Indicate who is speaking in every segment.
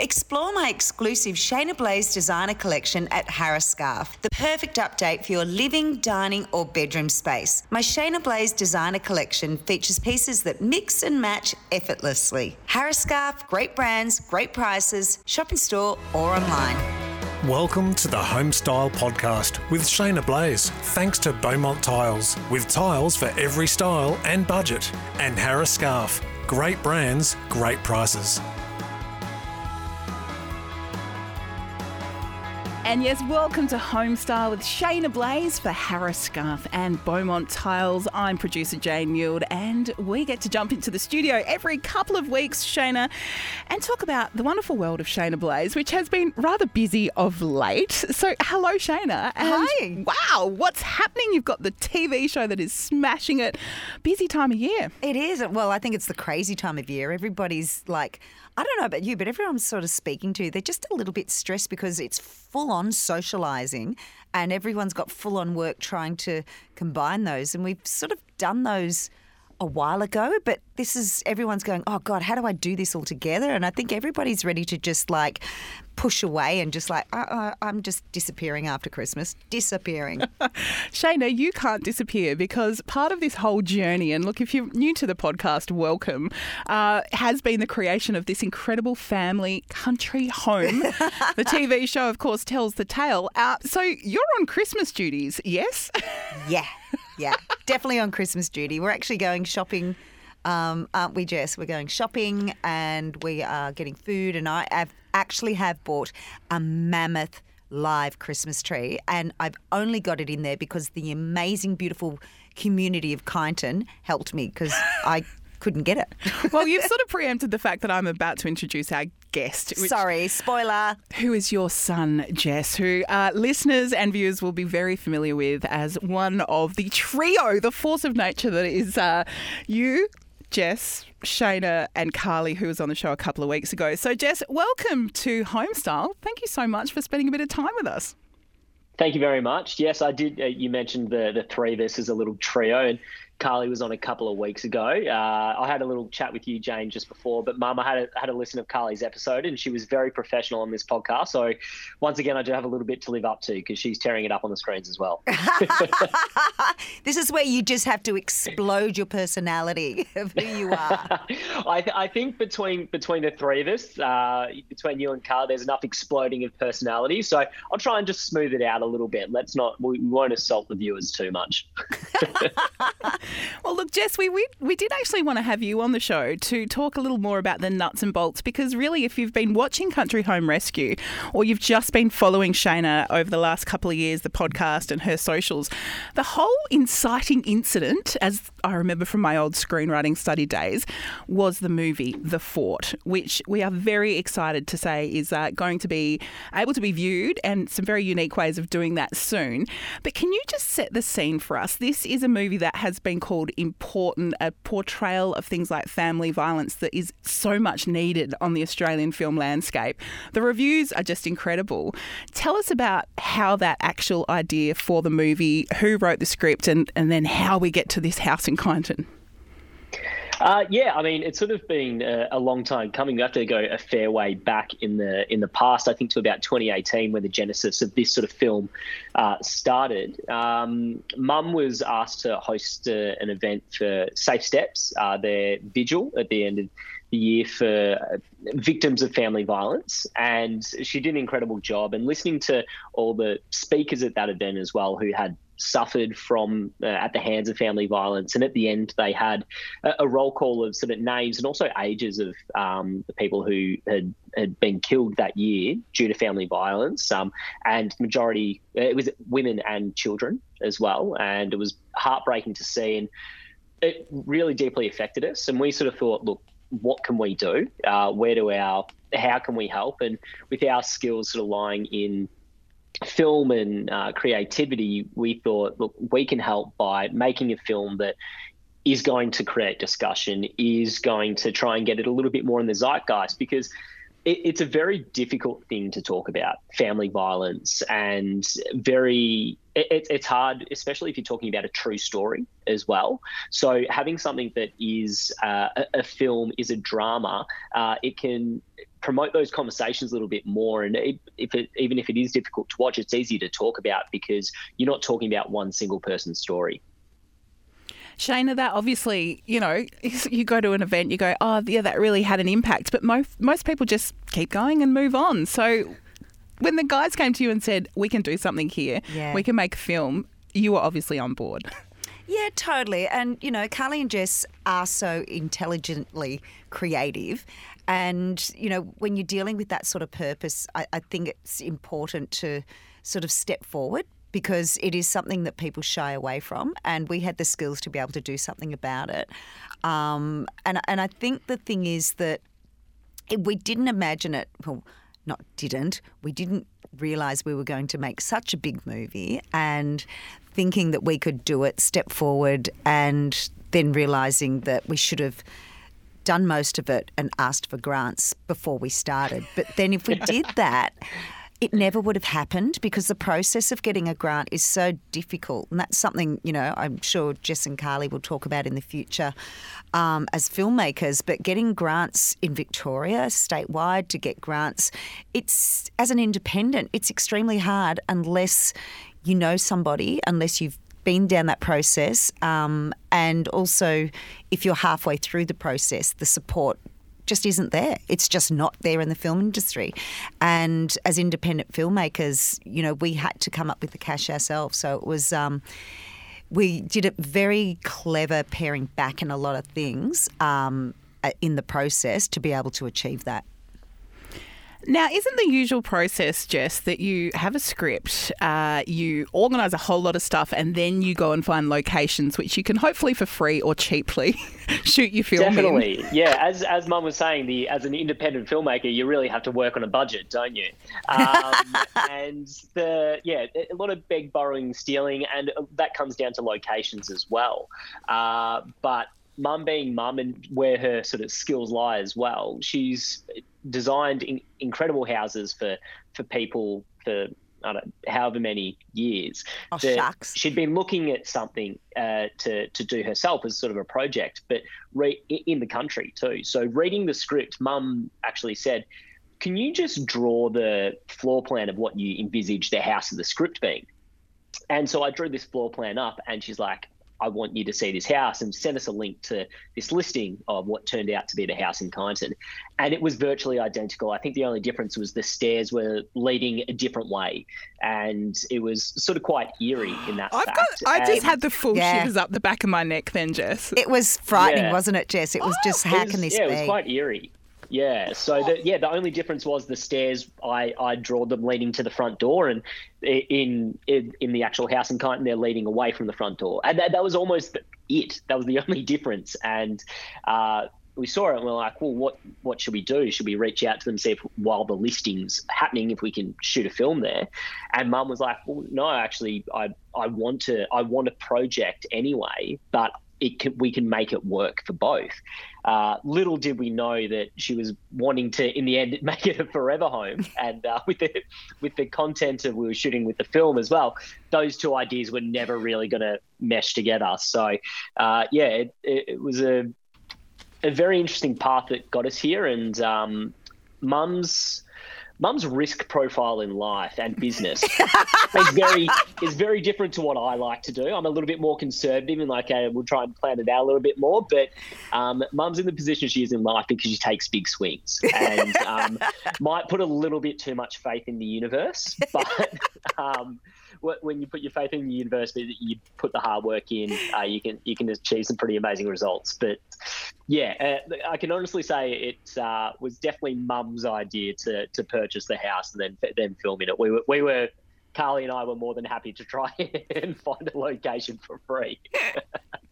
Speaker 1: Explore my exclusive Shayna Blaze designer collection at Harris Scarfe, the perfect update for your living, dining, or bedroom space. My Shayna Blaze designer collection features pieces that mix and match effortlessly. Harris Scarfe, great brands, great prices, shop in store or online.
Speaker 2: Welcome to the Homestyle Podcast with Shayna Blaze. Thanks to Beaumont Tiles, with tiles for every style and budget, and Harris Scarfe. Great brands, great prices.
Speaker 3: And yes, welcome to Homestyle with Shayna Blaze for Harris Scarfe and Beaumont Tiles. I'm producer Jane Newell, and we get to jump into the studio every couple of weeks, Shayna, and talk about the wonderful world of Shayna Blaze, which has been rather busy of late. So, hello, Shayna.
Speaker 1: Hi.
Speaker 3: Wow, what's happening? You've got the TV show that is smashing it. Busy time of year.
Speaker 1: It is. Well, I think it's the crazy time of year. Everybody's like, I don't know about you, but everyone I'm sort of speaking to, they're just a little bit stressed because it's full on socializing and everyone's got full on work trying to combine those. And we've sort of done those a while ago, but this is everyone's going, oh God, how do I do this all together? And I think everybody's ready to just like push away and just like, uh, uh, I'm just disappearing after Christmas, disappearing.
Speaker 3: Shayna, you can't disappear because part of this whole journey, and look, if you're new to the podcast, welcome, uh, has been the creation of this incredible family country home. the TV show, of course, tells the tale. Uh, so you're on Christmas duties, yes?
Speaker 1: Yeah, yeah, definitely on Christmas duty. We're actually going shopping, um, aren't we, Jess? We're going shopping and we are getting food. And I have actually have bought a mammoth live Christmas tree, and I've only got it in there because the amazing, beautiful community of Kyneton helped me because I couldn't get it.
Speaker 3: well, you've sort of preempted the fact that I'm about to introduce our guest. which-
Speaker 1: Sorry, spoiler.
Speaker 3: who is your son, Jess, who uh, listeners and viewers will be very familiar with as one of the trio, the force of nature that is uh, you, Jess, Shayna, and Carly, who was on the show a couple of weeks ago. So, Jess, welcome to Homestyle. Thank you so much for spending a bit of time with us.
Speaker 4: Thank you very much. Yes, I did. Uh, you mentioned the the three of us as a little trio, and Carly was on a couple of weeks ago. Uh, I had a little chat with you, Jane, just before, but Mum, I had a, had a listen of Carly's episode, and she was very professional on this podcast. So once again, I do have a little bit to live up to because she's tearing it up on the screens as well.
Speaker 1: this is where you just have to explode your personality of who you are.
Speaker 4: I, th- I think between between the three of us, uh, between you and Carl, there's enough exploding of personality. So I'll try and just smooth it out a little bit. Let's not we we won't assault the viewers too much.
Speaker 3: Well, look, Jess, we, we, we did actually want to have you on the show to talk a little more about the nuts and bolts because, really, if you've been watching Country Home Rescue or you've just been following Shayna over the last couple of years, the podcast and her socials, the whole inciting incident, as I remember from my old screenwriting study days, was the movie The Fort, which we are very excited to say is uh, going to be able to be viewed and some very unique ways of doing that soon. But can you just set the scene for us? This is a movie that has been called important, a portrayal of things like family violence that is so much needed on the Australian film landscape. The reviews are just incredible. Tell us about how that actual idea for the movie, who wrote the script, and, and then how we get to this house in Kyneton.
Speaker 4: Uh, yeah, I mean, it's sort of been a, a long time coming. You have to go a fair way back in the in the past. I think to about 2018, when the genesis of this sort of film uh, started. Um, Mum was asked to host uh, an event for Safe Steps, uh, their vigil at the end of the year for uh, victims of family violence, and she did an incredible job. And listening to all the speakers at that event as well, who had suffered from uh, at the hands of family violence. And at the end, they had a, a roll call of sort of names and also ages of um, the people who had, had been killed that year due to family violence. Um, and majority, it was women and children as well. And it was heartbreaking to see. And it really deeply affected us. And we sort of thought, look, what can we do? Uh, where do our, how can we help? And with our skills sort of lying in film and uh, creativity, we thought, look, we can help by making a film that is going to create discussion, is going to try and get it a little bit more in the zeitgeist because it, it's a very difficult thing to talk about family violence and very it, it's hard especially if you're talking about a true story as well. So having something that is uh, a, a film is a drama uh, it can promote those conversations a little bit more. And if it, even if it is difficult to watch, it's easy to talk about because you're not talking about one single person's story.
Speaker 3: Shayna, that obviously, you know, you go to an event, you go, oh, yeah, that really had an impact. But most, most people just keep going and move on. So when the guys came to you and said, we can do something here, yeah. we can make a film, you were obviously on board.
Speaker 1: Yeah, totally. And, you know, Carly and Jess are so intelligently creative. And, you know, when you're dealing with that sort of purpose, I, I think it's important to sort of step forward because it is something that people shy away from, and we had the skills to be able to do something about it. Um, and and I think the thing is that we didn't imagine it. Well, not didn't. We didn't realize we were going to make such a big movie, and thinking that we could do it, step forward, and then realizing that we should have done most of it and asked for grants before we started. But then if we did that, it never would have happened because the process of getting a grant is so difficult. And that's something, you know, I'm sure Jess and Carly will talk about in the future um, as filmmakers. But getting grants in Victoria, statewide, to get grants, it's as an independent, it's extremely hard unless you know somebody, unless you've been down that process. Um, and also, if you're halfway through the process, the support just isn't there. It's just not there in the film industry. And as independent filmmakers, you know, we had to come up with the cash ourselves. So it was. Um, we did a very clever pairing back in a lot of things um, in the process to be able to achieve that.
Speaker 3: Now, isn't the usual process, Jess, that you have a script, uh, you organise a whole lot of stuff, and then you go and find locations which you can hopefully for free or cheaply shoot your film
Speaker 4: Definitely,
Speaker 3: in?
Speaker 4: yeah. As as Mum was saying, the as an independent filmmaker, you really have to work on a budget, don't you? Um, and the yeah, a lot of beg, borrowing, stealing, and that comes down to locations as well. Uh, but mum being mum and where her sort of skills lie as well, she's designed in, incredible houses for for people for I don't know, however many years.
Speaker 1: Oh, shucks.
Speaker 4: She'd been looking at something uh, to to do herself as sort of a project, but re- in the country too. So reading the script, Mum actually said, "Can you just draw the floor plan of what you envisage the house of the script being?" And so I drew this floor plan up, and she's like, I want you to see this house and send us a link to this listing of what turned out to be the house in Kyneton. And it was virtually identical. I think the only difference was the stairs were leading a different way. And it was sort of quite eerie in that
Speaker 3: I've
Speaker 4: fact.
Speaker 3: Got, I just had the full yeah. shivers up the back of my neck then, Jess.
Speaker 1: It was frightening, yeah. wasn't it, Jess? It was oh, just, how can this
Speaker 4: yeah,
Speaker 1: be?
Speaker 4: Yeah, it was quite eerie. Yeah. So the, yeah, the only difference was the stairs. I I draw them leading to the front door, and in in, in the actual house in Kyneton, they're leading away from the front door, and that, that was almost it. That was the only difference, and. Uh, we saw it and we are like, well, what what should we do? Should we reach out to them, see if while the listing's happening, if we can shoot a film there? And Mum was like, well, no, actually, I I want to I want a project anyway, but it can, we can make it work for both. Uh, little did we know that she was wanting to, in the end, make it a forever home. And uh, with the with the content of we were shooting with the film as well, those two ideas were never really going to mesh together. So, uh, yeah, it, it, was a a very interesting path that got us here. And um, Mum's mum's risk profile in life and business is very is very different to what I like to do. I'm a little bit more conservative and like uh, we'll try and plan it out a little bit more. But um, mum's in the position she is in life because she takes big swings and um, might put a little bit too much faith in the universe, but. Um, when you put your faith in the universe, you put the hard work in, uh, you can you can achieve some pretty amazing results. But yeah, uh, I can honestly say it uh, was definitely Mum's idea to to purchase the house and then then film in it. We were we were Carly and I were more than happy to try and find a location for free.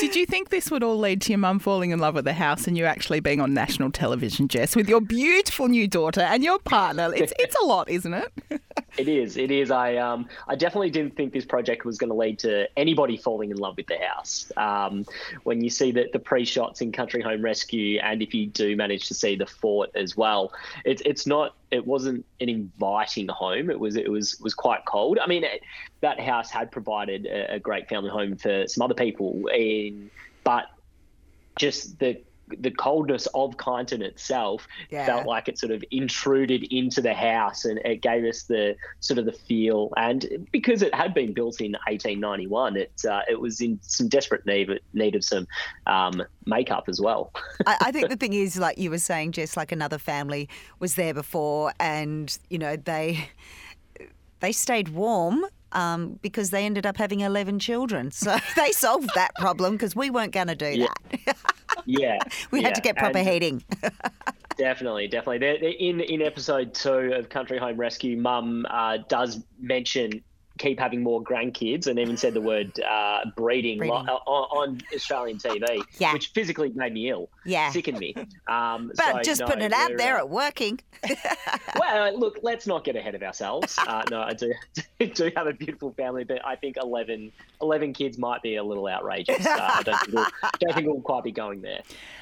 Speaker 3: Did you think this would all lead to your mum falling in love with the house and you actually being on national television, Jess, with your beautiful new daughter and your partner? It's it's a lot, isn't it?
Speaker 4: it is. It is. I um I definitely didn't think this project was going to lead to anybody falling in love with the house. Um, when you see the the pre-shots in Country Home Rescue, and if you do manage to see the fort as well, it's it's not. It wasn't an inviting home. It was. It was was quite cold. I mean, it, that house had provided a, a great family home for some other people, in but just the the coldness of Kyneton itself
Speaker 1: Yeah.
Speaker 4: felt like it sort of intruded into the house and it gave us the sort of the feel. And because it had been built in 1891, it uh, it was in some desperate need need of some um, makeup as well.
Speaker 1: I, I think the thing is, like you were saying, Jess, like another family was there before, and you know they they stayed warm. Um, because they ended up having 11 children. So they solved that problem because we weren't going to do
Speaker 4: Yeah.
Speaker 1: that.
Speaker 4: yeah,
Speaker 1: We had to get proper
Speaker 4: And-
Speaker 1: heating.
Speaker 4: Definitely, definitely. They're, they're in in episode two of Country Home Rescue, Mum uh, does mention keep having more grandkids, and even said the word uh, breeding,
Speaker 1: Breeding.
Speaker 4: li- on, on Australian TV,
Speaker 1: Yeah.
Speaker 4: which physically made me ill,
Speaker 1: Yeah.
Speaker 4: sickened me. Um,
Speaker 1: But
Speaker 4: so,
Speaker 1: just
Speaker 4: no,
Speaker 1: putting it out there,
Speaker 4: uh,
Speaker 1: it working.
Speaker 4: well, uh, look, let's not get ahead of ourselves. Uh, no, I do do have a beautiful family, but I think 11, 11 kids might be a little outrageous. Uh, I don't think, we'll, don't think we'll quite be going there.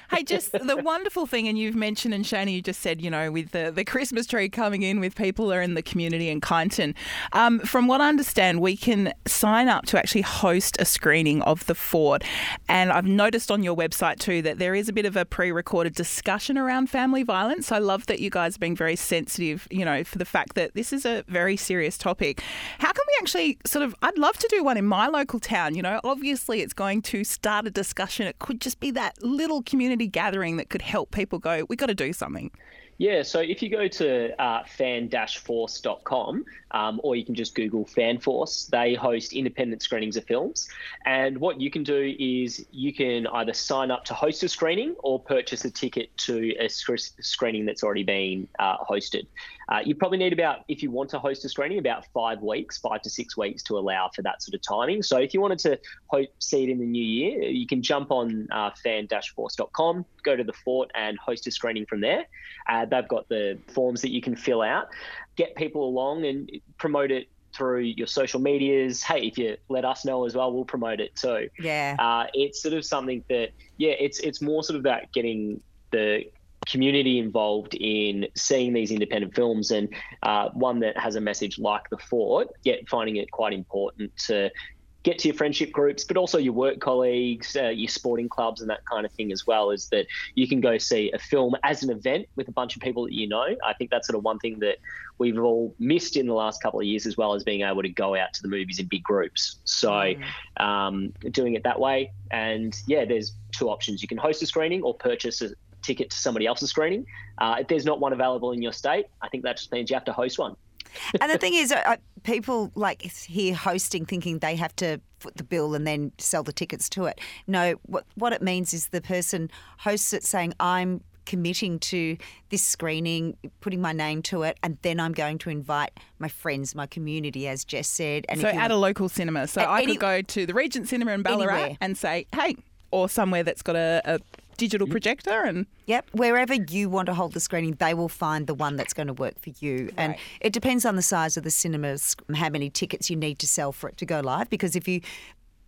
Speaker 3: Hey, just the wonderful thing, and you've mentioned, and Shayna, you just said, you know, with the, the Christmas tree coming in with people are in the community in Kyneton. Um, from what I understand, we can sign up to actually host a screening of the fort. And I've noticed on your website too that there is a bit of a pre recorded discussion around family violence. I love that you guys are being very sensitive, you know, for the fact that this is a very serious topic. How can we actually sort of, I'd love to do one in my local town, you know, obviously it's going to start a discussion. It could just be that little community gathering that could help people go, we've got to do something.
Speaker 4: Yeah, so if you go to uh, fanforce.com, um, or you can just Google FanForce, they host independent screenings of films. And what you can do is you can either sign up to host a screening or purchase a ticket to a sc- screening that's already been uh, hosted. Uh, you probably need about, if you want to host a screening, about five weeks, five to six weeks to allow for that sort of timing. So if you wanted to ho- see it in the new year, you can jump on uh, fanforce.com, go to the fort and host a screening from there. Uh, they've got the forms that you can fill out, get people along and promote it through your social medias. Hey, if you let us know as well, we'll promote it too.
Speaker 1: Yeah.
Speaker 4: Uh, it's sort of something that, yeah, it's it's more sort of about getting the community involved in seeing these independent films and uh, one that has a message like the fort yet finding it quite important to get to your friendship groups but also your work colleagues uh, your sporting clubs and that kind of thing as well is that you can go see a film as an event with a bunch of people that you know. I think that's sort of one thing that we've all missed in the last couple of years as well as being able to go out to the movies in big groups. So um, doing it that way. And yeah there's two options. You can host a screening or purchase a ticket to somebody else's screening uh, if there's not one available in your state i think that just means you have to host one
Speaker 1: and the thing is, uh, people like here hosting thinking they have to foot the bill and then sell the tickets to it. No, what what it means is the person hosts it saying, "I'm committing to this screening, putting my name to it, and then I'm going to invite my friends, my community, as Jess said." And
Speaker 3: So at a local cinema. So I
Speaker 1: any-
Speaker 3: could go to the Regent Cinema in Ballarat
Speaker 1: Anywhere.
Speaker 3: and say, hey, or somewhere that's got a, a digital projector and
Speaker 1: Yep, wherever you want to hold the screening, they will find the one that's going to work for you. And it depends on the size of the cinemas, how many tickets you need to sell for it to go live. Because if you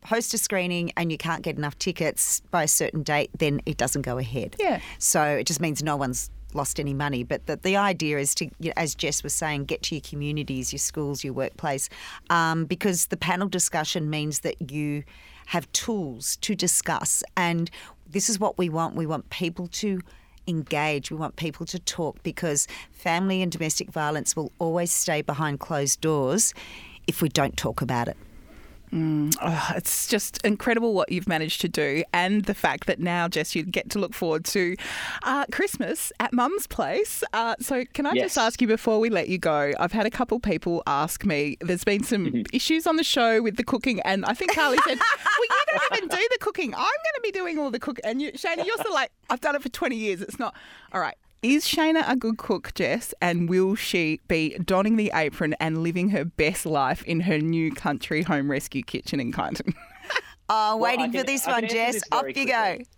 Speaker 1: host a screening and you can't get enough tickets by a certain date, then it doesn't go ahead.
Speaker 3: Yeah.
Speaker 1: So it just means no one's lost any money. But the, the idea is to, you know, as Jess was saying, get to your communities, your schools, your workplace, um, because the panel discussion means that you have tools to discuss. And this is what we want. We want people to engage. We want people to talk because family and domestic violence will always stay behind closed doors if we don't talk about it.
Speaker 3: Oh, it's just incredible what you've managed to do, and the fact that now, Jess, you get to look forward to uh, Christmas at Mum's place. Uh, so, can I just ask you before we let you go? I've had a couple people ask me. There's been some
Speaker 4: Mm-hmm.
Speaker 3: issues on the show with the cooking, and I think Carly said, "Well, you don't even do the cooking. I'm going to be doing all the cooking." And you, Shayna, you're still like, "I've done it for 20 years. It's not all right." Is Shayna a good cook, Jess? And will she be donning the apron and living her best life in her new country home rescue kitchen in Kyneton?
Speaker 1: Oh,
Speaker 4: Well,
Speaker 1: waiting
Speaker 4: can-
Speaker 1: for this one, Jess.
Speaker 4: this
Speaker 1: Off
Speaker 4: very
Speaker 1: you go.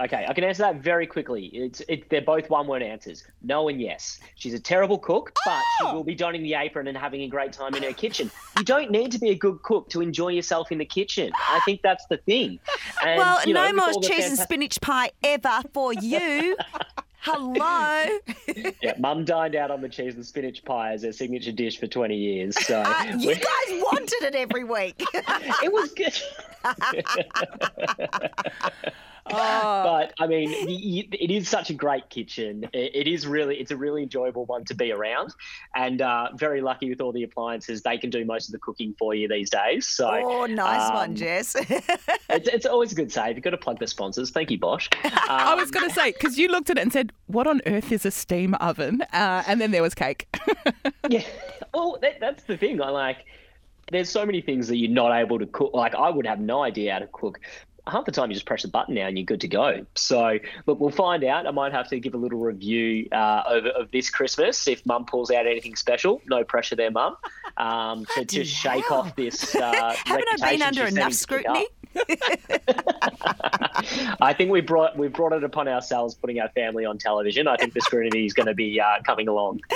Speaker 4: Okay, I can answer that very quickly. It's it, they're both one-word answers: no and yes. She's a terrible cook, but she
Speaker 1: Oh!
Speaker 4: will be donning the apron and having a great time in her kitchen. You don't need to be a good cook to enjoy yourself in the kitchen. I think that's the thing. And,
Speaker 1: Well,
Speaker 4: you know,
Speaker 1: no more
Speaker 4: all the
Speaker 1: cheese and spinach pie ever for you. Hello.
Speaker 4: Yeah, Mum dined out on the cheese and spinach pie as her signature dish for 20 years. So
Speaker 1: Uh, you guys wanted it every week.
Speaker 4: it was good. But I mean, y- y- it is such a great kitchen. It, it is really, it's a really enjoyable one to be around, and uh, very lucky with all the appliances. They can do most of the cooking for you these days. So
Speaker 1: Oh, nice one,
Speaker 4: um,
Speaker 1: Jess.
Speaker 4: it's, it's always a good save. You've got to plug the sponsors. Thank you, Bosch.
Speaker 3: I
Speaker 4: Um,
Speaker 3: was going to say, because you looked at it and said, What on earth is a steam oven? Uh, and then there was cake.
Speaker 4: Yeah. Well, that, that's the thing. I like. There's so many things that you're not able to cook. Like I would have no idea how to cook. Half the time, you just press a button now and you're good to go. So, look, we'll find out. I might have to give a little review uh, over of this Christmas if Mum pulls out anything special. No pressure there, Mum. Um, to just shake
Speaker 1: hell.
Speaker 4: off this. Uh,
Speaker 1: Haven't I been under enough
Speaker 4: to
Speaker 1: scrutiny?
Speaker 4: Up. I think we brought we brought it upon ourselves putting our family on television. I think the scrutiny is going to be uh, coming along.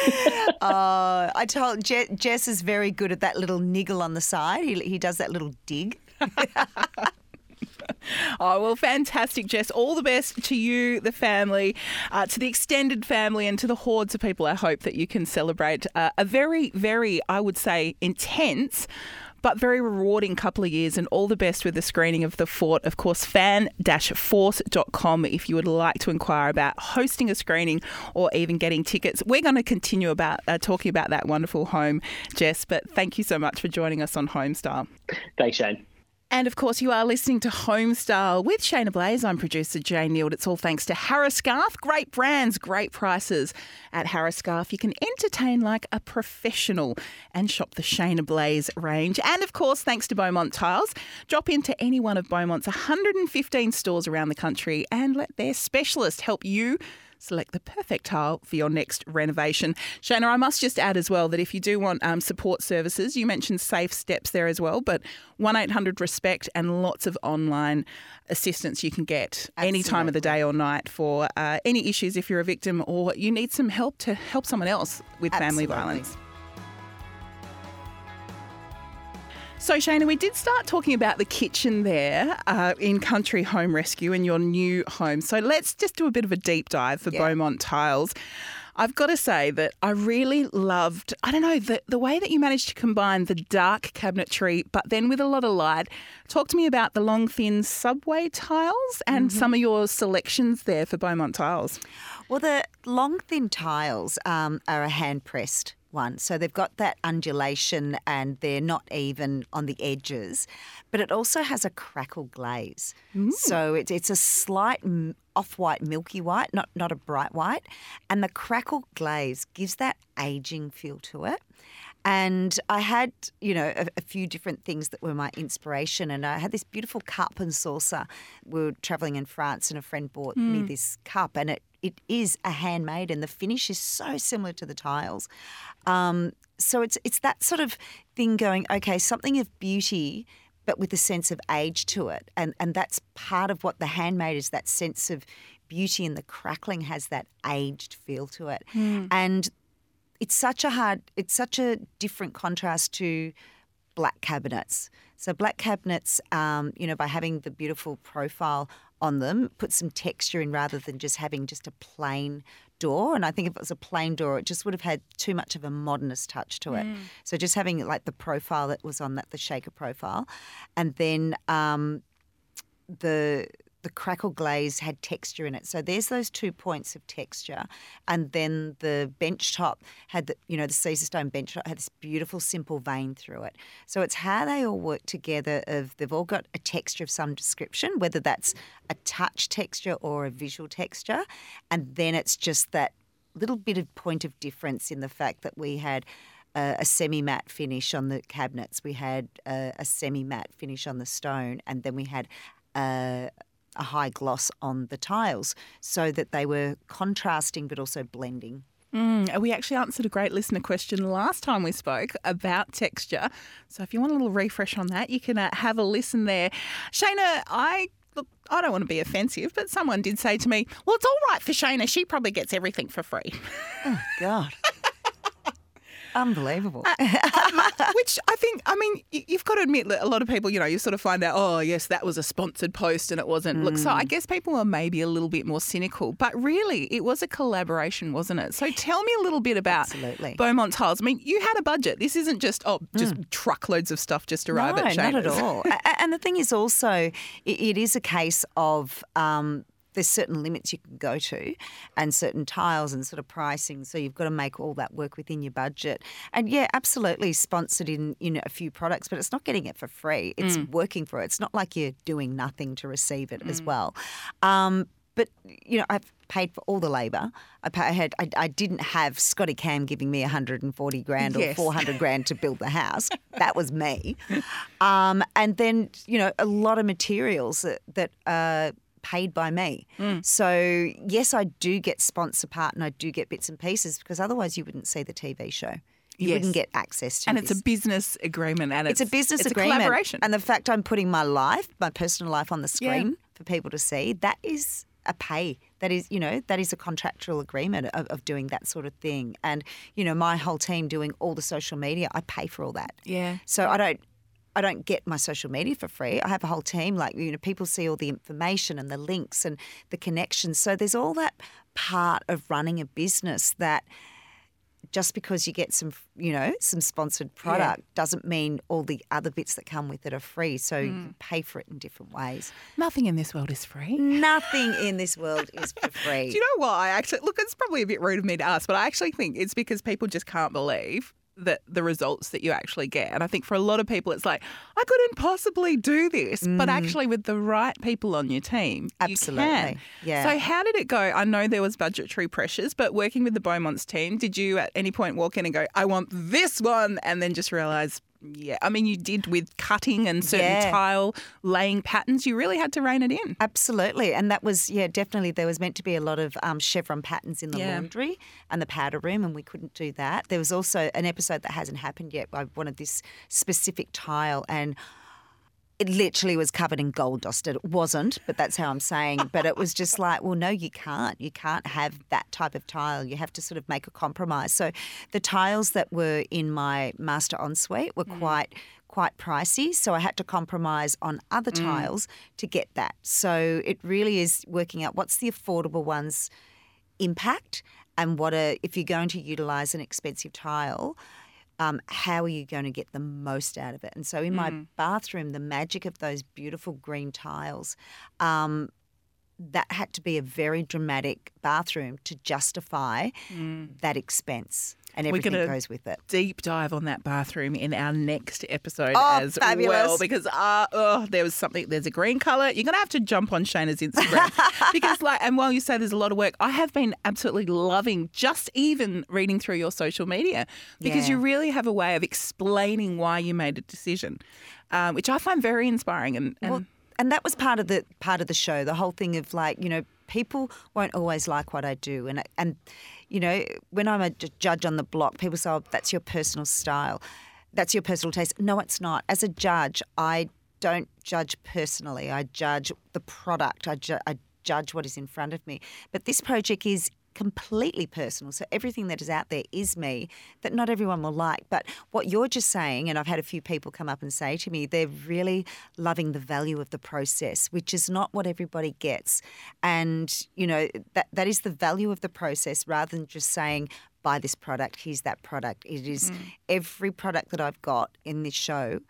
Speaker 1: Uh, I told Je- Jess is very good at that little niggle on the side. He, he does that little dig.
Speaker 3: Oh, well, fantastic, Jess. All the best to you, the family, uh, to the extended family, and to the hordes of people. I hope that you can celebrate uh, a very, very, I would say, intense. But very rewarding couple of years, and all the best with the screening of The Fort. Of course, fan force.com if you would like to inquire about hosting a screening or even getting tickets. We're going to continue about uh, talking about that wonderful home, Jess. But thank you so much for joining us on Homestyle.
Speaker 4: Thanks, Shane.
Speaker 3: And of course, you are listening to Homestyle with Shayna Blaze. I'm producer Jane Neild. It's all thanks to Harris Scarfe. Great brands, great prices at Harris Scarfe. You can entertain like a professional and shop the Shayna Blaze range. And of course, thanks to Beaumont Tiles. Drop into any one of Beaumont's 115 stores around the country and let their specialist help you select the perfect tile for your next renovation. Shayna, I must just add as well that if you do want um, support services, you mentioned safe steps there as well, but 1 800 RESPECT and lots of online assistance you can get any time of the day or night for uh, any issues if you're a victim or you need some help to help someone else with family violence. So, Shayna, we did start talking about the kitchen there uh, in Country Home Rescue in your new home. So, let's just do a bit of a deep dive for
Speaker 1: Yeah.
Speaker 3: Beaumont Tiles. I've got to say that I really loved, I don't know, the, the way that you managed to combine the dark cabinetry, but then with a lot of light. Talk to me about the long, thin subway tiles and some of your selections there for Beaumont Tiles.
Speaker 1: Well, the long thin tiles um, are a hand pressed one. So they've got that undulation and they're not even on the edges, but it also has a crackle glaze. Mm. So it's, it's a slight off white, milky white, not, not a bright white. And the crackle glaze gives that aging feel to it. And I had, you know, a, a few different things that were my inspiration. And I had this beautiful cup and saucer. We were traveling in France, and a friend bought me mm. this cup, and it, it is a handmade, and the finish is so similar to the tiles. Um, so it's it's that sort of thing going. Okay, something of beauty. But with a sense of age to it, and and that's part of what the handmade is. That sense of beauty, and the crackling has that aged feel to it. And it's such a hard it's such a different contrast to black cabinets so black cabinets um, you know by having the beautiful profile on them put some texture in rather than just having just a plain door. And i think if it was a plain door it just would have had too much of a modernist touch to it. So just having like the profile that was on that the shaker profile. And then um, the the crackle glaze had texture in it. So there's those two points of texture, and then the bench top had the you know the Caesarstone bench top had this beautiful simple vein through it. So it's how they all work together. Of they've all got a texture of some description, whether that's a touch texture or a visual texture, and then it's just that little bit of point of difference in the fact that we had a, semi matte finish on the cabinets, we had a, a semi matte finish on the stone, and then we had a, a high gloss on the tiles so that they were contrasting but also blending.
Speaker 3: Mm, we actually answered a great listener question last time we spoke about texture. So if you want a little refresh on that, you can uh, have a listen there. Shayna, I look, I don't want to be offensive, but someone did say to me, "Well, it's all right for Shayna. She probably gets everything for free."
Speaker 1: Oh God. Unbelievable.
Speaker 3: Which I think, I mean, you've got to admit that a lot of people, you know, you sort of find out, oh, yes, that was a sponsored post and it wasn't. Look, so
Speaker 1: Mm.
Speaker 3: I guess people are maybe a little bit more cynical, but really it was a collaboration, wasn't it? So tell me a little bit about
Speaker 1: Absolutely. Mm.
Speaker 3: Beaumont Tiles. I mean, you had a budget. This isn't just, oh, just truckloads of stuff just arrive
Speaker 1: no,
Speaker 3: at
Speaker 1: not at all. And the thing is also, it is a case of. Um, there's certain limits you can go to and certain tiles and sort of pricing. So you've got to make all that work within your budget. And yeah, absolutely sponsored in, in a few products, but it's not getting it for free. It's working for it. It's not like you're doing nothing to receive it as well. Um, but, you know, I've paid for all the labour. I, pay, I had I, I didn't have Scotty Cam giving me 140 grand or
Speaker 3: Yes.
Speaker 1: 400 grand to build the house. That was me. Um, and then, you know, a lot of materials that, that are paid by me.
Speaker 3: Mm.
Speaker 1: So, yes, I do get sponsor part and I do get bits and pieces because otherwise you wouldn't see the TV show. You
Speaker 3: Yes.
Speaker 1: wouldn't get access to
Speaker 3: And
Speaker 1: this.
Speaker 3: it's a business agreement and
Speaker 1: It's
Speaker 3: it's,
Speaker 1: a business
Speaker 3: it's
Speaker 1: agreement.
Speaker 3: A collaboration.
Speaker 1: And the fact I'm putting my life, my personal life on the
Speaker 3: Yeah.
Speaker 1: screen for people to see, that is a pay. That is, you know, that is a contractual agreement of, of doing that sort of thing. And, you know, my whole team doing all the social media, I pay for all that.
Speaker 3: yeah.
Speaker 1: So I don't I don't get my social media for free. I have a whole team like you know people see all the information and the links and the connections. So there's all that part of running a business that just because you get some you know some sponsored product doesn't mean all the other bits that come with it are free. So you can pay for it in different ways.
Speaker 3: Nothing in this world is free.
Speaker 1: Nothing in this world is for free.
Speaker 3: Do you know why? I actually, look, it's probably a bit rude of me to ask, but I actually think it's because people just can't believe that the results that you actually get. And I think for a lot of people, it's like, I couldn't possibly do this. But mm. actually, with the right people on your team,
Speaker 1: Absolutely.
Speaker 3: you can.
Speaker 1: Yeah.
Speaker 3: So, how did it go? I know there was budgetary pressures, but working with the Beaumonts team, did you at any point walk in and go, I want this one, and then just realize, yeah, I mean, you did with cutting and certain
Speaker 1: Yeah.
Speaker 3: tile laying patterns. You really had to rein it in.
Speaker 1: Absolutely. And that was, yeah, definitely. There was meant to be a lot of um, chevron patterns in the
Speaker 3: Yeah.
Speaker 1: laundry and the powder room, and we couldn't do that. There was also an episode that hasn't happened yet. I wanted this specific tile, and it literally was covered in gold dust. It wasn't, but that's how I'm saying. But it was just like, well, no, you can't. You can't have that type of tile. You have to sort of make a compromise. So the tiles that were in my master ensuite were mm. quite quite pricey, so I had to compromise on other mm. tiles to get that. So it really is working out what's the affordable ones impact and what are if you're going to utilize an expensive tile um, how are you going to get the most out of it? And so in my bathroom the magic of those beautiful green tiles um, that had to be a very dramatic bathroom to justify that expense and
Speaker 3: We're
Speaker 1: everything goes with it
Speaker 3: deep dive on that bathroom in our next episode
Speaker 1: Oh,
Speaker 3: as
Speaker 1: fabulous.
Speaker 3: well because uh, oh, there was something there's a green color you're gonna have to jump on Shayna's Instagram because like and while you say there's a lot of work I have been absolutely loving just even reading through your social media because
Speaker 1: Yeah.
Speaker 3: you really have a way of explaining why you made a decision um, which I find very inspiring and, and
Speaker 1: Well, and that was part of the part of the show. The whole thing of like, you know, people won't always like what I do, and and you know, when I'm a judge on the block, people say, "Oh, that's your personal style, that's your personal taste." No, it's not. As a judge, I don't judge personally. I judge the product. I, ju- I judge what is in front of me. But this project is completely personal. So everything that is out there is me that not everyone will like. But what you're just saying, and I've had a few people come up and say to me, they're really loving the value of the process, which is not what everybody gets. And, you know, that, that is the value of the process rather than just saying, buy this product, here's that product. It is hmm. every product that I've got in this show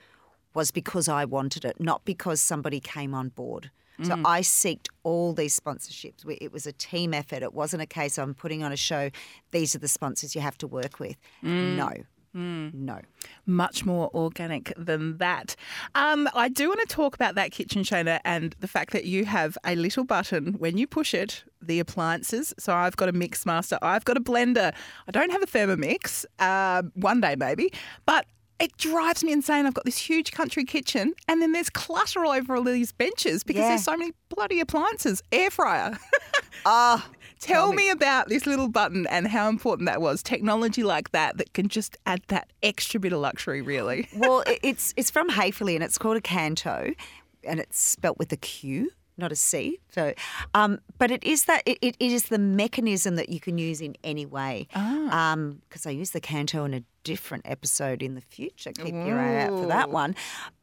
Speaker 1: was because I wanted it, not because somebody came on board. So I seeked all these sponsorships. It was a team effort. It wasn't a case I'm putting on a show. These are the sponsors you have to work with. No, no.
Speaker 3: much more organic than that. Um, I do want to talk about that kitchen Shayna and the fact that you have a little button when you push it, the appliances. So I've got a mix master, I've got a blender. I don't have a Thermomix, uh, one day maybe, but it drives me insane. I've got this huge country kitchen, and then there's clutter all over all these benches because
Speaker 1: Yeah.
Speaker 3: there's so many bloody appliances. Air fryer.
Speaker 1: Ah,
Speaker 3: Tell me about this little button and how important that was. Technology like that that can just add that extra bit of luxury, really.
Speaker 1: well, it's it's from Häfele and it's called a Qanto, and it's spelt with a Q. not a C. So, um, but it is that it, it is the mechanism that you can use in any way.
Speaker 3: Ah.
Speaker 1: Because I use the Qanto in a different episode in the future. Keep your eye out for that one.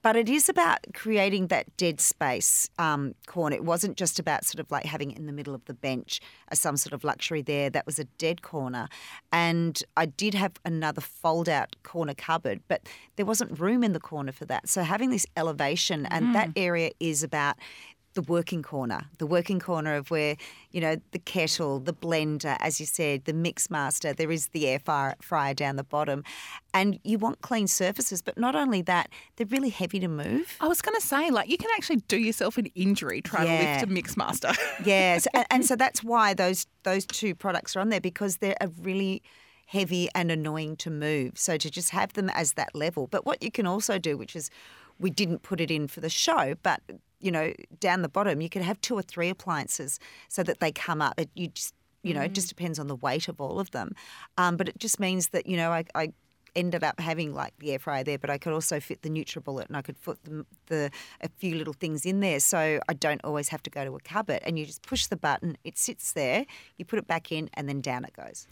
Speaker 1: But it is about creating that dead space um, corner. It wasn't just about sort of like having it in the middle of the bench as some sort of luxury there. That was a dead corner. And I did have another fold out corner cupboard, but there wasn't room in the corner for that. So having this elevation and that area is about the working corner, the working corner of where, you know, the kettle, the blender, as you said, the mix master, there is the air fryer, down the bottom. And you want clean surfaces, but not only that, they're really heavy to move.
Speaker 3: I was going to say, like, you can actually do yourself an injury trying to lift a Mixmaster.
Speaker 1: Yes, and, and so that's why those those two products are on there because they're a really heavy and annoying to move. So to just have them as that level. But what you can also do, which is we didn't put it in for the show, but you know, down the bottom you could have two or three appliances so that they come up. It, you just you know, it just depends on the weight of all of them. Um, but it just means that you know I. I ended up having like the air fryer there, but I could also fit the NutriBullet and I could put the, the a few little things in there, so I don't always have to go to a cupboard. And you just push the button, it sits there, you put it back in, and then down it goes.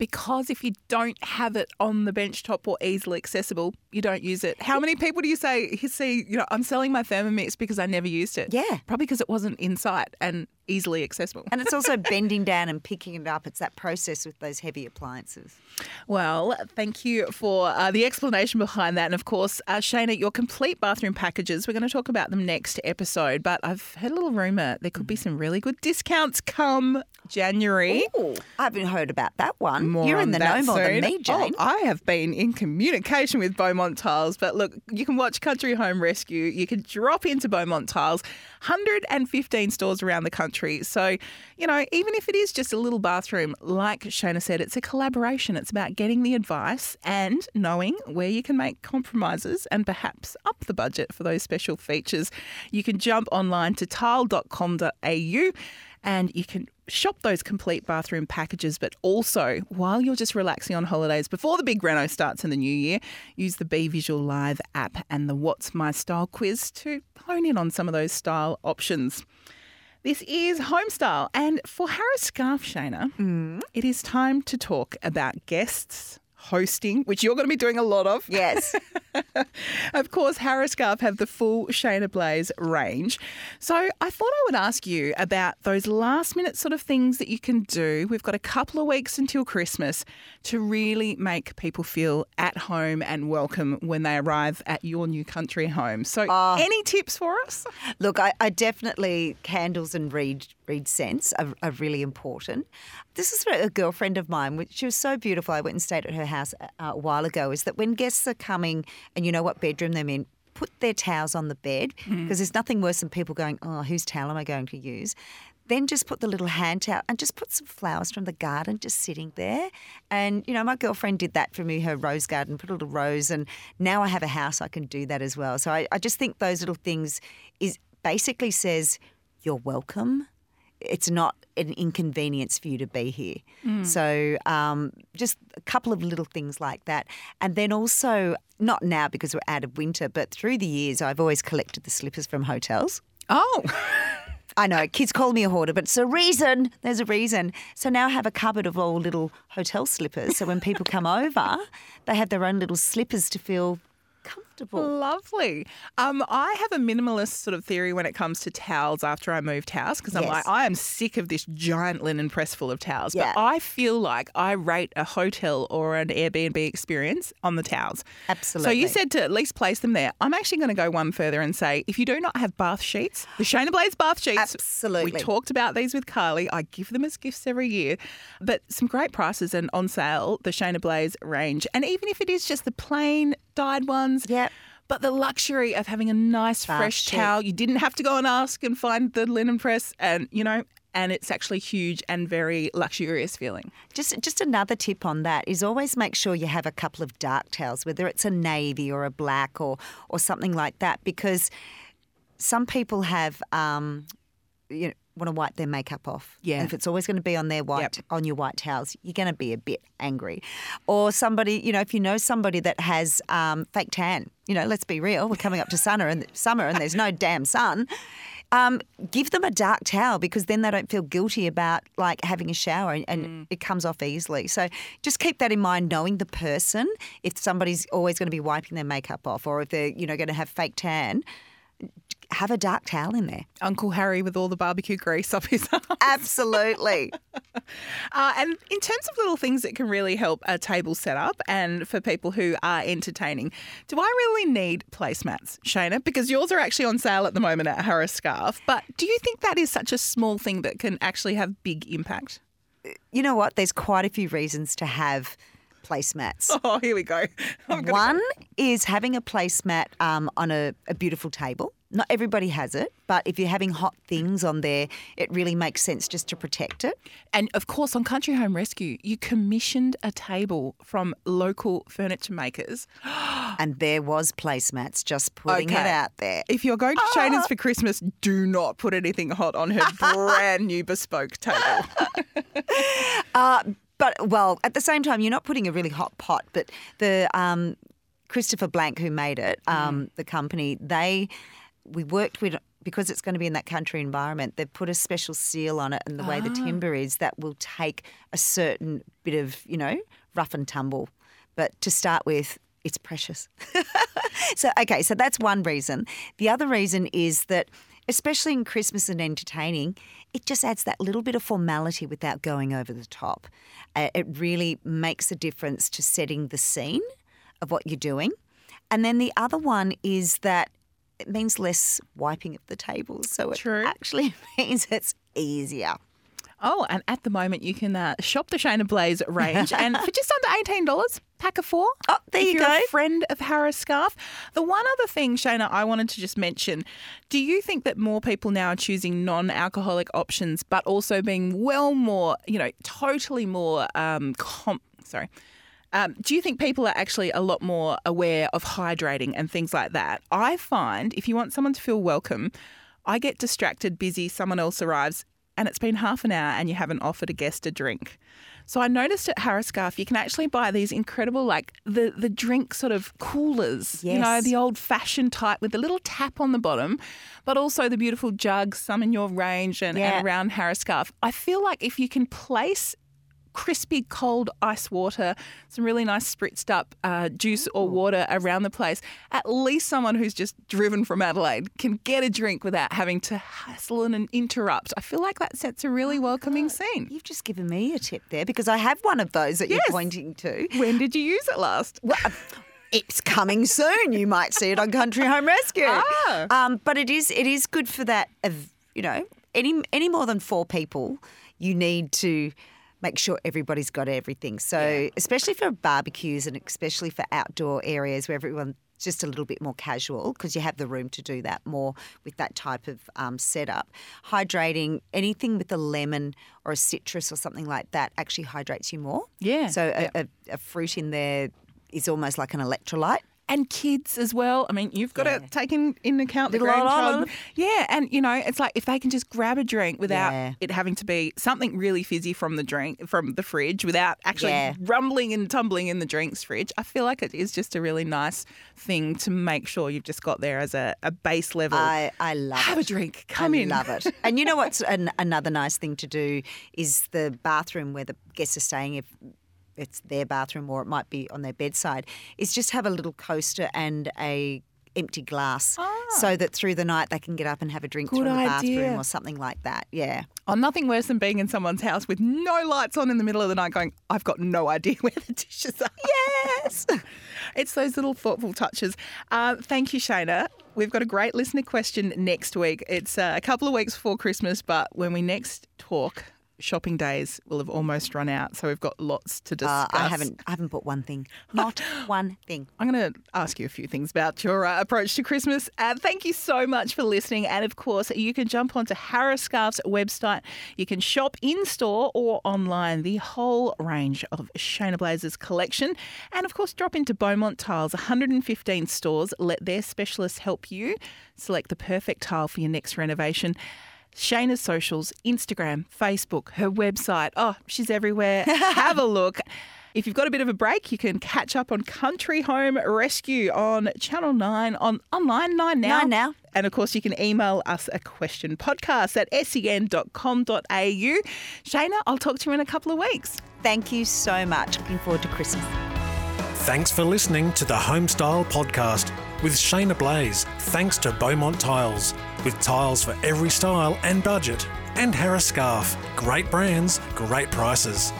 Speaker 3: Because if you don't have it on the bench top or easily accessible, you don't use it. How many people do you say you see, you know, I'm selling my Thermomix because I never used it?
Speaker 1: Yeah.
Speaker 3: Probably because it wasn't in sight and easily accessible.
Speaker 1: And it's also bending down and picking it up. It's that process with those heavy appliances.
Speaker 3: Well, thank you for uh, the explanation behind that. And of course, uh, Shayna, your complete bathroom packages, we're going to talk about them next episode. But I've heard a little rumour there could be some really good discounts come January.
Speaker 1: Ooh, I haven't heard about that one.
Speaker 3: More
Speaker 1: You're in the know more than me, Jane.
Speaker 3: Oh, I have been in communication with Beaumont Tiles, but look, you can watch Country Home Rescue. You can drop into Beaumont Tiles, 115 stores around the country. So, you know, even if it is just a little bathroom, like Shona said, it's a collaboration. It's about getting the advice and knowing where you can make compromises and perhaps up the budget for those special features. You can jump online to tile.com.au and you can shop those complete bathroom packages, but also while you're just relaxing on holidays before the big reno starts in the new year, use the Be Visual Live app and the What's My Style quiz to hone in on some of those style options. This is Homestyle, and for Harris Scarfe, Shayna, mm. it is time to talk about guests. Hosting, which you're going to be doing a lot of.
Speaker 1: yes.
Speaker 3: Of course, Harris Scarfe have the full Shayna Blaze range. So I thought I would ask you about those last minute sort of things that you can do. We've got a couple of weeks until Christmas to really make people feel at home and welcome when they arrive at your new country home. So, ah. any tips for us?
Speaker 1: Look, I, I definitely candles and reed reed scents are, are really important. This is a girlfriend of mine. which She was so beautiful. I went and stayed at her house a, a while ago. Is that when guests are coming and you know what bedroom they're in, put their towels on the bed mm-hmm. because there's nothing worse than people going, "Oh, whose towel am I going to use?" Then just put the little hand towel and just put some flowers from the garden just sitting there. And, you know, my girlfriend did that for me, her rose garden, put a little rose. And now I have a house, I can do that as well. So I, I just think those little things is basically says, you're welcome. It's not an inconvenience for you to be here. So um, just a couple of little things like that. And then also, not now because we're out of winter, but through the years, I've always collected the slippers from hotels.
Speaker 3: Oh,
Speaker 1: I know kids call me a hoarder, but it's a reason. There's a reason. So now I have a cupboard of all little hotel slippers. So when people come over, they have their own little slippers to feel comfortable.
Speaker 3: Lovely. Um, I have a minimalist sort of theory when it comes to towels after I moved house because I'm
Speaker 1: Yes.
Speaker 3: like, I am sick of this giant linen press full of towels.
Speaker 1: Yeah.
Speaker 3: But I feel like I rate a hotel or an Airbnb experience on the towels.
Speaker 1: Absolutely.
Speaker 3: So you said to at least place them there. I'm actually going to go one further and say if you do not have bath sheets, the Shayna Blaze bath sheets.
Speaker 1: Absolutely.
Speaker 3: We talked about these with Carly. I give them as gifts every year. But some great prices and on sale, the Shayna Blaze range. And even if it is just the plain dyed ones,
Speaker 1: Yep.
Speaker 3: But the luxury of having a nice
Speaker 1: Bath
Speaker 3: fresh towel, you didn't have to go and ask and find the linen press, and you know, and it's actually huge and very luxurious feeling.
Speaker 1: Just just another tip on that is always make sure you have a couple of dark towels, whether it's a navy or a black or or something like that, because some people have um, you know want to wipe their makeup off.
Speaker 3: Yeah.
Speaker 1: And if it's always going to be on their white
Speaker 3: Yep.
Speaker 1: on your white towels, you're going to be a bit angry. Or somebody, you know, if you know somebody that has um, fake tan, you know, let's be real, we're coming up to summer and summer and there's no damn sun. Um, give them a dark towel because then they don't feel guilty about like having a shower and, and
Speaker 3: Mm.
Speaker 1: it comes off easily. So just keep that in mind, knowing the person. If somebody's always going to be wiping their makeup off, or if they're you know going to have fake tan, have a dark towel in there.
Speaker 3: Uncle Harry with all the barbecue grease up his arm.
Speaker 1: Absolutely.
Speaker 3: Uh, and in terms of little things that can really help a table setup and for people who are entertaining, do I really need placemats, Shayna? Because yours are actually on sale at the moment at Harris Scarfe. But do you think that is such a small thing that can actually have big impact?
Speaker 1: you know what? There's quite a few reasons to have placemats.
Speaker 3: Oh, here we go.
Speaker 1: One is having a placemat um, on a, a beautiful table. Not everybody has it, but if you're having hot things on there, it really makes sense just to protect it.
Speaker 3: And of course, on Country Home Rescue, you commissioned a table from local furniture makers.
Speaker 1: And there was placemats, just putting it out there.
Speaker 3: If you're going to Shayna's for Christmas, do not put anything hot on her brand new bespoke table.
Speaker 1: Uh, but well, at the same time, you're not putting a really hot pot. But the um, Christopher Blank, who made it, um, the company, they we worked with because it's going to be in that country environment. They've put a special seal on it, and the way the timber is, that will take a certain bit of you know rough and tumble. But to start with, it's precious. so okay, so that's one reason. The other reason is that. Especially in Christmas and entertaining, it just adds that little bit of formality without going over the top. Uh, it really makes a difference to setting the scene of what you're doing. And then the other one is that it means less wiping of the tables. So it
Speaker 3: True.
Speaker 1: actually means it's easier.
Speaker 3: Oh, and at the moment you can uh, shop the Shayna Blaze range, and for just under eighteen dollars, pack of four.
Speaker 1: Oh, there
Speaker 3: if
Speaker 1: you
Speaker 3: you're
Speaker 1: go.
Speaker 3: A friend of Harris Scarfe. The one other thing, Shayna, I wanted to just mention: Do you think that more people now are choosing non-alcoholic options, but also being well more, you know, totally more, um, com- sorry. Um, do you think people are actually a lot more aware of hydrating and things like that? I find if you want someone to feel welcome, I get distracted, busy, someone else arrives, and it's been half an hour and you haven't offered a guest a drink. So I noticed at Harris Scarfe you can actually buy these incredible like the the drink sort of coolers. You know, the old fashioned type with the little tap on the bottom, but also the beautiful jugs, some in your range and,
Speaker 1: Yeah.
Speaker 3: and around Harris Scarfe. I feel like if you can place crispy cold ice water, some really nice spritzed up uh, juice or water around the place. At least someone who's just driven from Adelaide can get a drink without having to hassle and interrupt. I feel like that sets a really welcoming scene.
Speaker 1: You've just given me a tip there because I have one of those that
Speaker 3: Yes.
Speaker 1: you're pointing to.
Speaker 3: When did you use it last?
Speaker 1: Well, it's coming soon. You might see it on Country Home Rescue.
Speaker 3: Ah.
Speaker 1: Um, but it is it is good for that. Of you know, any any more than four people, you need to make sure everybody's got everything. So especially for barbecues and especially for outdoor areas where everyone's just a little bit more casual because you have the room to do that more with that type of um, setup. Hydrating anything with a lemon or a citrus or something like that actually hydrates you more.
Speaker 3: Yeah,
Speaker 1: So a,
Speaker 3: yeah.
Speaker 1: a, a fruit in there is almost like an electrolyte.
Speaker 3: And kids as well. I mean, you've got to take in, in account the
Speaker 1: Little old
Speaker 3: grandchild. Yeah, and you know, it's like if they can just grab a drink without
Speaker 1: Yeah.
Speaker 3: it having to be something really fizzy from the drink from the fridge, without actually
Speaker 1: Yeah.
Speaker 3: rumbling and tumbling in the drinks fridge. I feel like it is just a really nice thing to make sure you've just got there as a, a base level.
Speaker 1: I, I love
Speaker 3: Have
Speaker 1: it.
Speaker 3: a drink. Come
Speaker 1: I
Speaker 3: in.
Speaker 1: love it. And you know what's an, another nice thing to do is the bathroom where the guests are staying, if it's their bathroom or it might be on their bedside, is just have a little coaster and a empty glass so that through the night they can get up and have a drink
Speaker 3: Ah. Good
Speaker 1: through the
Speaker 3: idea.
Speaker 1: bathroom or something like that. Yeah.
Speaker 3: Oh, nothing worse than being in someone's house with no lights on in the middle of the night going, I've got no idea where the dishes are.
Speaker 1: Yes.
Speaker 3: It's those little thoughtful touches. Uh, thank you, Shayna. We've got a great listener question next week. It's uh, a couple of weeks before Christmas, but when we next talk, shopping days will have almost run out. So we've got lots to
Speaker 1: Uh,
Speaker 3: discuss.
Speaker 1: I haven't I haven't bought one thing. Not one thing.
Speaker 3: I'm going to ask you a few things about your uh, approach to Christmas. Uh, thank you so much for listening. And of course, you can jump onto Harris Scarfe's website. You can shop in store or online the whole range of Shayna Blaze's collection. And of course, drop into Beaumont Tiles, 115 stores. Let their specialists help you select the perfect tile for your next renovation. Shayna's socials, Instagram, Facebook, her website. Oh, she's everywhere. Have a look. If you've got a bit of a break, you can catch up on Country Home Rescue on Channel 9 on online 9 now.
Speaker 1: 9 now.
Speaker 3: And of course, you can email us a question podcast at sen.com.au. Shayna, I'll talk to you in a couple of weeks.
Speaker 1: Thank you so much. Looking forward to Christmas.
Speaker 2: Thanks for listening to the Homestyle Podcast with Shayna Blaze. Thanks to Beaumont Tiles, with tiles for every style and budget. And Harris Scarfe. Great brands, great prices.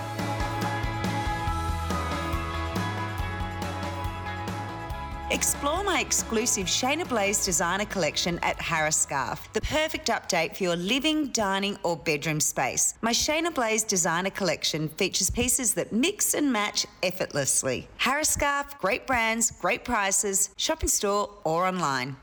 Speaker 1: Explore my exclusive Shayna Blaze designer collection at Harris Scarfe, the perfect update for your living, dining, or bedroom space. My Shayna Blaze designer collection features pieces that mix and match effortlessly. Harris Scarfe, great brands, great prices, shop in store or online.